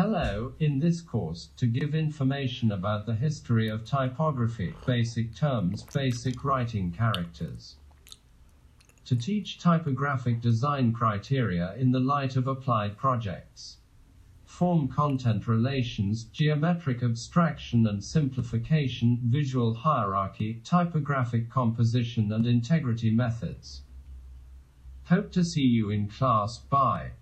Hello, in this course, to give information about the history of typography, basic terms, basic writing characters. To teach typographic design criteria in the light of applied projects. Form content relations, geometric abstraction and simplification, visual hierarchy, typographic composition and integrity methods. Hope to see you in class. Bye.